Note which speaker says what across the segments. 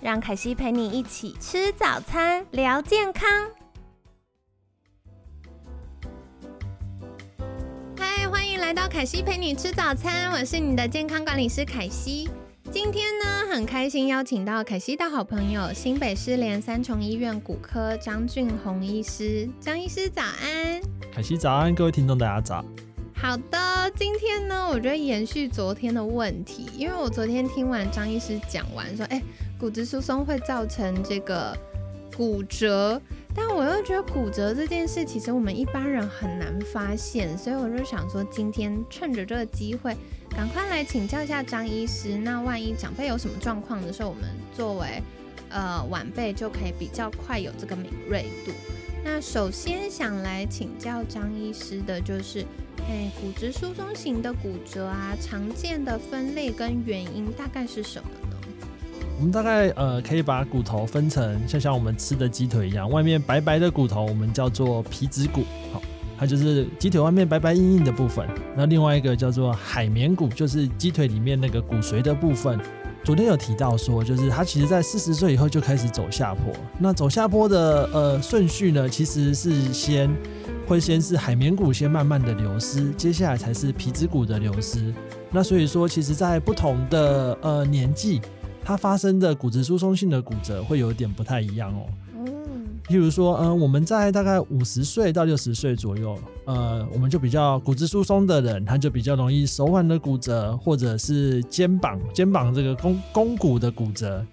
Speaker 1: 让凯西陪你一起吃早餐，聊健康。嗨，欢迎来到凯西陪你吃早餐，我是你的健康管理师凯西。今天呢，很开心邀请到凯西的好朋友新北市联三重医院骨科张俊宏医师。张医师早安，
Speaker 2: 凯西早安，各位听众大家早。
Speaker 1: 好的，今天呢，我觉得延续昨天的问题，因为我昨天听完张医师讲完，说，哎。骨质疏松会造成这个骨折，但我又觉得骨折这件事其实我们一般人很难发现，所以我就想说，今天趁着这个机会，赶快来请教一下张医师。那万一长辈有什么状况的时候，我们作为呃晚辈就可以比较快有这个敏锐度。那首先想来请教张医师的就是，哎，骨质疏松型的骨折啊，常见的分类跟原因大概是什么？
Speaker 2: 我们大概呃可以把骨头分成像像我们吃的鸡腿一样，外面白白的骨头我们叫做皮质骨，好，它就是鸡腿外面白白硬硬的部分。那另外一个叫做海绵骨，就是鸡腿里面那个骨髓的部分。昨天有提到说，就是它其实在四十岁以后就开始走下坡。那走下坡的呃顺序呢，其实是先会先是海绵骨先慢慢的流失，接下来才是皮质骨的流失。那所以说，其实在不同的呃年纪。它发生的骨质疏松性的骨折会有点不太一样哦。嗯，譬如说，嗯，我们在大概五十岁到六十岁左右，呃，我们就比较骨质疏松的人，他就比较容易手腕的骨折，或者是肩膀肩膀这个肱肱骨的骨折。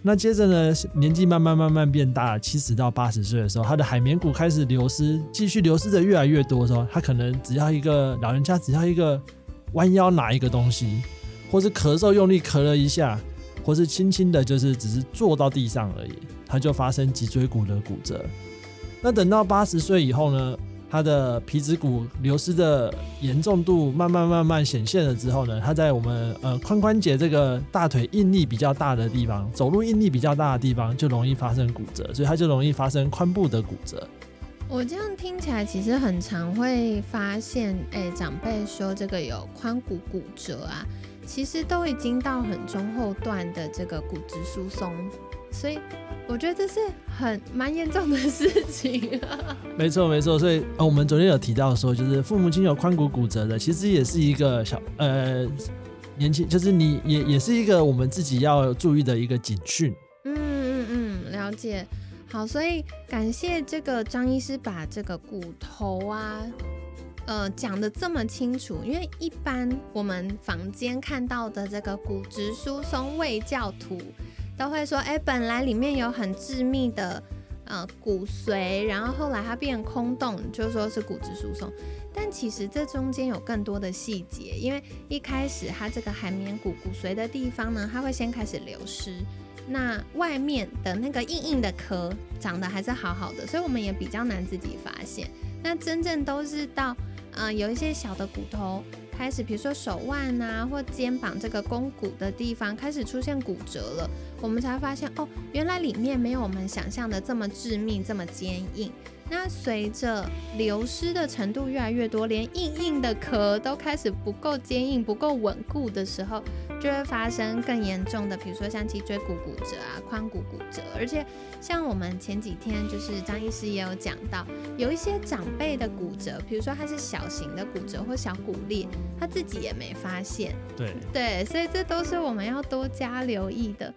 Speaker 2: 那接着呢，年纪慢慢慢慢变大，七十到八十岁的时候，他的海绵骨开始流失，继续流失的越来越多的时候，他可能只要一个老人家只要一个弯腰拿一个东西，或是咳嗽用力咳了一下。或是轻轻的，就是只是坐到地上而已，它就发生脊椎骨的骨折。那等到八十岁以后呢，他的皮质骨流失的严重度慢慢慢慢显现了之后呢，他在我们呃髋关节这个大腿应力比较大的地方，走路应力比较大的地方，就容易发生骨折，所以它就容易发生髋部的骨折。
Speaker 1: 我这样听起来，其实很常会发现，哎，长辈说这个有髋骨骨折啊。其实都已经到很中后段的这个骨质疏松，所以我觉得这是很蛮严重的事情。
Speaker 2: 没错没错，所以呃，我们昨天有提到说，就是父母亲有髋骨骨折的，其实也是一个小呃年轻，就是你也也是一个我们自己要注意的一个警讯。
Speaker 1: 嗯嗯嗯，了解。好，所以感谢这个张医师把这个骨头啊。呃，讲的这么清楚，因为一般我们房间看到的这个骨质疏松胃教图，都会说，哎，本来里面有很致密的呃骨髓，然后后来它变空洞，就说是骨质疏松。但其实这中间有更多的细节，因为一开始它这个海绵骨骨髓的地方呢，它会先开始流失，那外面的那个硬硬的壳长得还是好好的，所以我们也比较难自己发现。那真正都是到嗯，有一些小的骨头开始，比如说手腕啊或肩膀这个肱骨的地方开始出现骨折了，我们才发现哦，原来里面没有我们想象的这么致命、这么坚硬。那随着流失的程度越来越多，连硬硬的壳都开始不够坚硬、不够稳固的时候，就会发生更严重的，比如说像脊椎骨骨折啊、髋骨骨折。而且像我们前几天就是张医师也有讲到，有一些长辈的骨折，比如说他是小型的骨折或小骨裂，他自己也没发现。
Speaker 2: 对
Speaker 1: 对，所以这都是我们要多加留意的。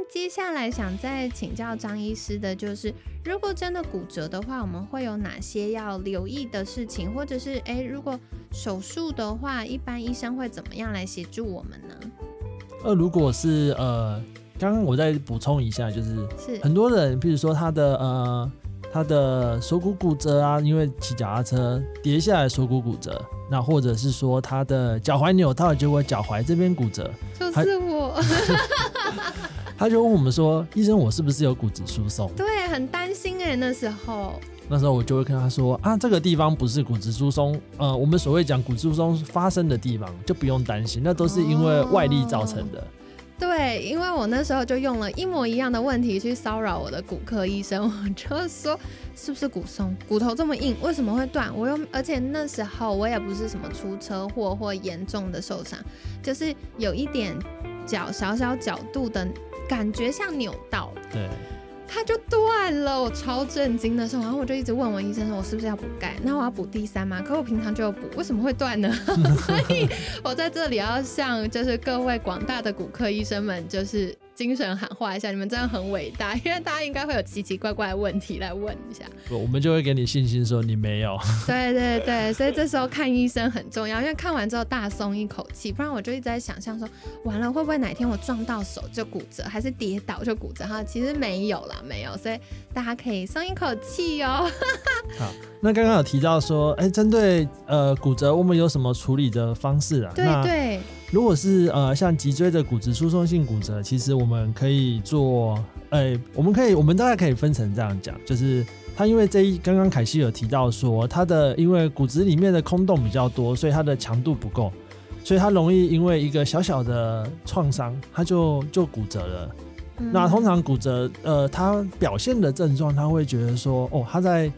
Speaker 1: 那接下来想再请教张医师的就是，如果真的骨折的话，我们会有哪些要留意的事情？或者是，诶，如果手术的话，一般医生会怎么样来协助我们呢？
Speaker 2: 呃，如果是呃，刚刚我再补充一下，就是
Speaker 1: 是
Speaker 2: 很多人，譬如说他的呃他的锁骨骨折啊，因为骑脚踏车跌下来锁骨骨折，那或者是说他的脚踝扭到，结果脚踝这边骨折，
Speaker 1: 就是我。
Speaker 2: 他就问我们说：“医生，我是不是有骨质疏松？”
Speaker 1: 对，很担心哎，那时候。
Speaker 2: 那时候我就会跟他说：“啊，这个地方不是骨质疏松，呃，我们所谓讲骨质疏松发生的地方，就不用担心，那都是因为外力造成的。”
Speaker 1: 对，因为我那时候就用了一模一样的问题去骚扰我的骨科医生，我就说：“是不是骨松？骨头这么硬，为什么会断？”我又而且那时候我也不是什么出车祸或严重的受伤，就是有一点角小小角度的。感觉像扭到，
Speaker 2: 对，
Speaker 1: 它就断了，我超震惊的时候，然后我就一直问我医生说，我是不是要补钙？那我要补第三吗？可我平常就有补，为什么会断呢？所以我在这里要向就是各位广大的骨科医生们，就是。精神喊话一下，你们真的很伟大，因为大家应该会有奇奇怪怪的问题来问一下，
Speaker 2: 我们就会给你信心说你没有。
Speaker 1: 对对对，所以这时候看医生很重要，因为看完之后大松一口气，不然我就一直在想象说，完了会不会哪天我撞到手就骨折，还是跌倒就骨折？哈，其实没有啦，没有，所以大家可以松一口气哦。
Speaker 2: 好，那刚刚有提到说，哎，针对呃骨折，我们有什么处理的方式啊？
Speaker 1: 对对。
Speaker 2: 如果是呃像脊椎的骨质疏松性骨折，其实我们可以做，呃，我们可以，我们大概可以分成这样讲，就是它因为这一刚刚凯西有提到说，它的因为骨质里面的空洞比较多，所以它的强度不够，所以它容易因为一个小小的创伤，它就就骨折了。那通常骨折，呃，它表现的症状，他会觉得说，哦，他在。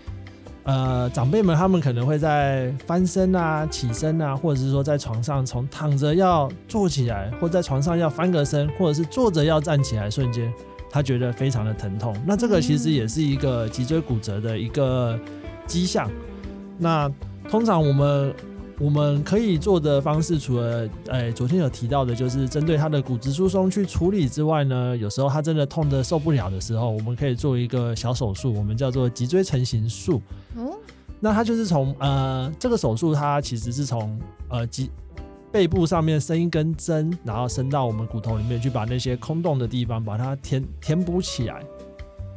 Speaker 2: 呃，长辈们他们可能会在翻身啊、起身啊，或者是说在床上从躺着要坐起来，或在床上要翻个身，或者是坐着要站起来，瞬间他觉得非常的疼痛。那这个其实也是一个脊椎骨折的一个迹象。那通常我们。我们可以做的方式，除了诶昨天有提到的，就是针对他的骨质疏松去处理之外呢，有时候他真的痛得受不了的时候，我们可以做一个小手术，我们叫做脊椎成型术。嗯，那它就是从呃这个手术，它其实是从呃脊背部上面伸一根针，然后伸到我们骨头里面去，把那些空洞的地方把它填填补起来，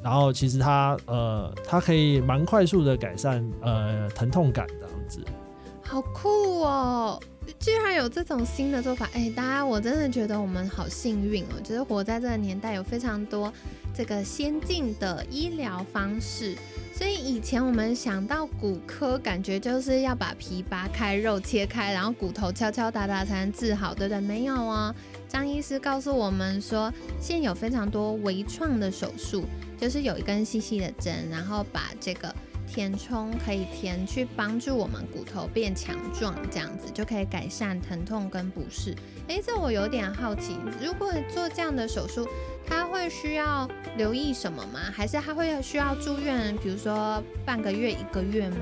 Speaker 2: 然后其实它呃它可以蛮快速的改善呃疼痛感这样子。
Speaker 1: 好酷哦！居然有这种新的做法，哎，大家我真的觉得我们好幸运哦，就是活在这个年代，有非常多这个先进的医疗方式。所以以前我们想到骨科，感觉就是要把皮扒开、肉切开，然后骨头敲敲打打才能治好，对不对？没有哦，张医师告诉我们说，现有非常多微创的手术，就是有一根细细的针，然后把这个。填充可以填去帮助我们骨头变强壮，这样子就可以改善疼痛跟不适。诶，这我有点好奇，如果做这样的手术，他会需要留意什么吗？还是他会需要住院？比如说半个月、一个月吗？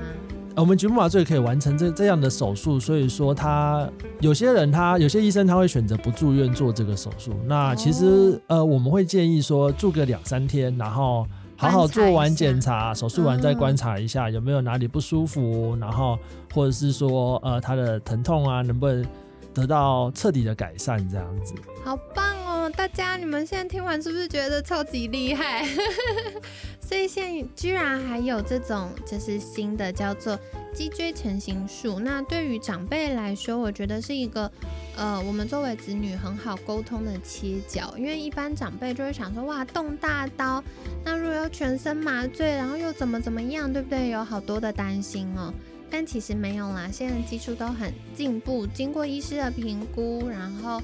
Speaker 2: 我们局部麻醉可以完成这这样的手术，所以说他有些人他有些医生他会选择不住院做这个手术。那其实呃，我们会建议说住个两三天，然后。好好做完检查，手术完再观察一下有没有哪里不舒服，然后或者是说呃他的疼痛啊能不能得到彻底的改善这样子。
Speaker 1: 好棒大家你们现在听完是不是觉得超级厉害？所以现在居然还有这种就是新的叫做脊椎成型术，那对于长辈来说，我觉得是一个。呃，我们作为子女很好沟通的切角，因为一般长辈就会想说，哇，动大刀，那如果要全身麻醉，然后又怎么怎么样，对不对？有好多的担心哦。但其实没有啦，现在技术都很进步，经过医师的评估，然后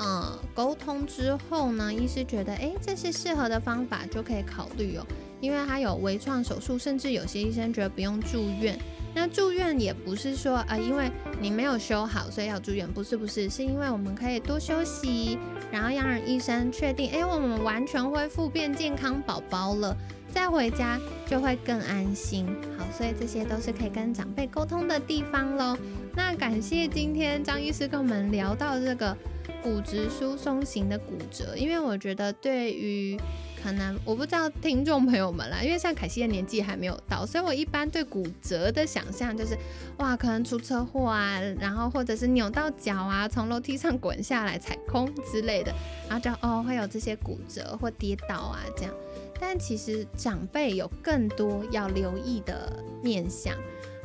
Speaker 1: 呃沟通之后呢，医师觉得，哎，这是适合的方法，就可以考虑哦。因为他有微创手术，甚至有些医生觉得不用住院。那住院也不是说啊，因为你没有修好，所以要住院，不是不是，是因为我们可以多休息，然后要让医生确定，哎，我们完全恢复变健康宝宝了，再回家就会更安心。好，所以这些都是可以跟长辈沟通的地方喽。那感谢今天张医师跟我们聊到这个骨质疏松型的骨折，因为我觉得对于可能我不知道听众朋友们啦，因为像凯西的年纪还没有到，所以我一般对骨折的想象就是，哇，可能出车祸啊，然后或者是扭到脚啊，从楼梯上滚下来踩空之类的，然后就哦会有这些骨折或跌倒啊这样。但其实长辈有更多要留意的面向。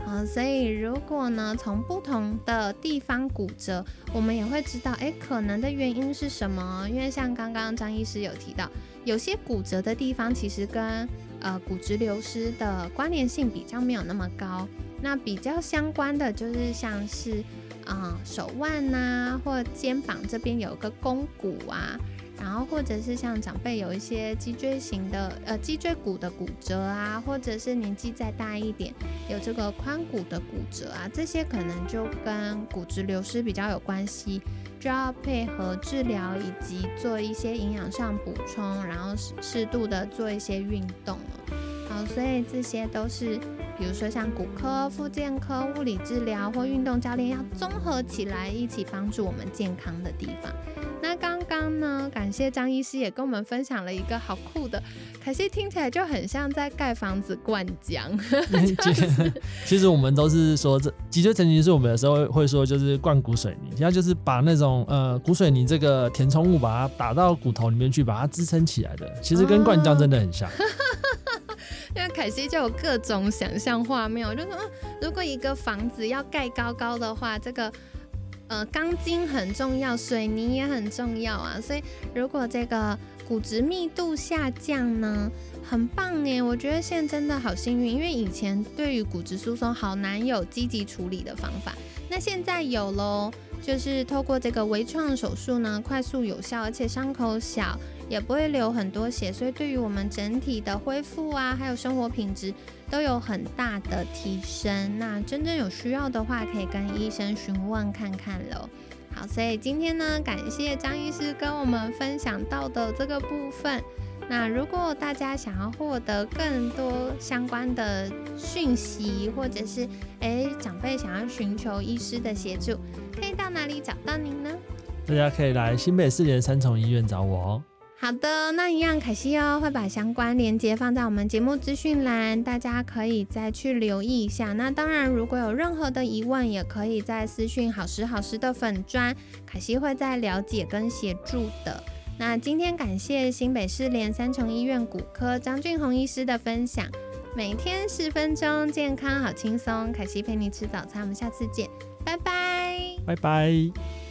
Speaker 1: 啊，所以如果呢，从不同的地方骨折，我们也会知道，哎，可能的原因是什么？因为像刚刚张医师有提到，有些骨折的地方其实跟呃骨质流失的关联性比较没有那么高，那比较相关的就是像是啊手腕呐，或肩膀这边有个肱骨啊。然后或者是像长辈有一些脊椎型的呃脊椎骨的骨折啊，或者是年纪再大一点有这个髋骨的骨折啊，这些可能就跟骨质流失比较有关系，就要配合治疗以及做一些营养上补充，然后适适度的做一些运动了。好，所以这些都是比如说像骨科、复健科、物理治疗或运动教练要综合起来一起帮助我们健康的地方。那刚刚呢？感谢张医师也跟我们分享了一个好酷的，可惜听起来就很像在盖房子灌浆。
Speaker 2: 其实我们都是说，这脊椎成型是我们有时候会说就是灌骨水泥，现在就是把那种呃骨水泥这个填充物把它打到骨头里面去，把它支撑起来的。其实跟灌浆真的很像。
Speaker 1: 因为凯西就有各种想象画面，我就说，如果一个房子要盖高高的话，这个。呃，钢筋很重要，水泥也很重要啊。所以如果这个骨质密度下降呢，很棒耶！我觉得现在真的好幸运，因为以前对于骨质疏松好难有积极处理的方法，那现在有喽，就是透过这个微创手术呢，快速有效，而且伤口小。也不会流很多血，所以对于我们整体的恢复啊，还有生活品质都有很大的提升。那真正有需要的话，可以跟医生询问看看喽。好，所以今天呢，感谢张医师跟我们分享到的这个部分。那如果大家想要获得更多相关的讯息，或者是诶长辈想要寻求医师的协助，可以到哪里找到您呢？
Speaker 2: 大家可以来新北市联三重医院找我哦。
Speaker 1: 好的，那一样，凯西哦会把相关链接放在我们节目资讯栏，大家可以再去留意一下。那当然，如果有任何的疑问，也可以在私讯好时好时的粉砖，凯西会再了解跟协助的。那今天感谢新北市联三重医院骨科张俊宏医师的分享，每天十分钟，健康好轻松，凯西陪你吃早餐，我们下次见，拜拜，
Speaker 2: 拜拜。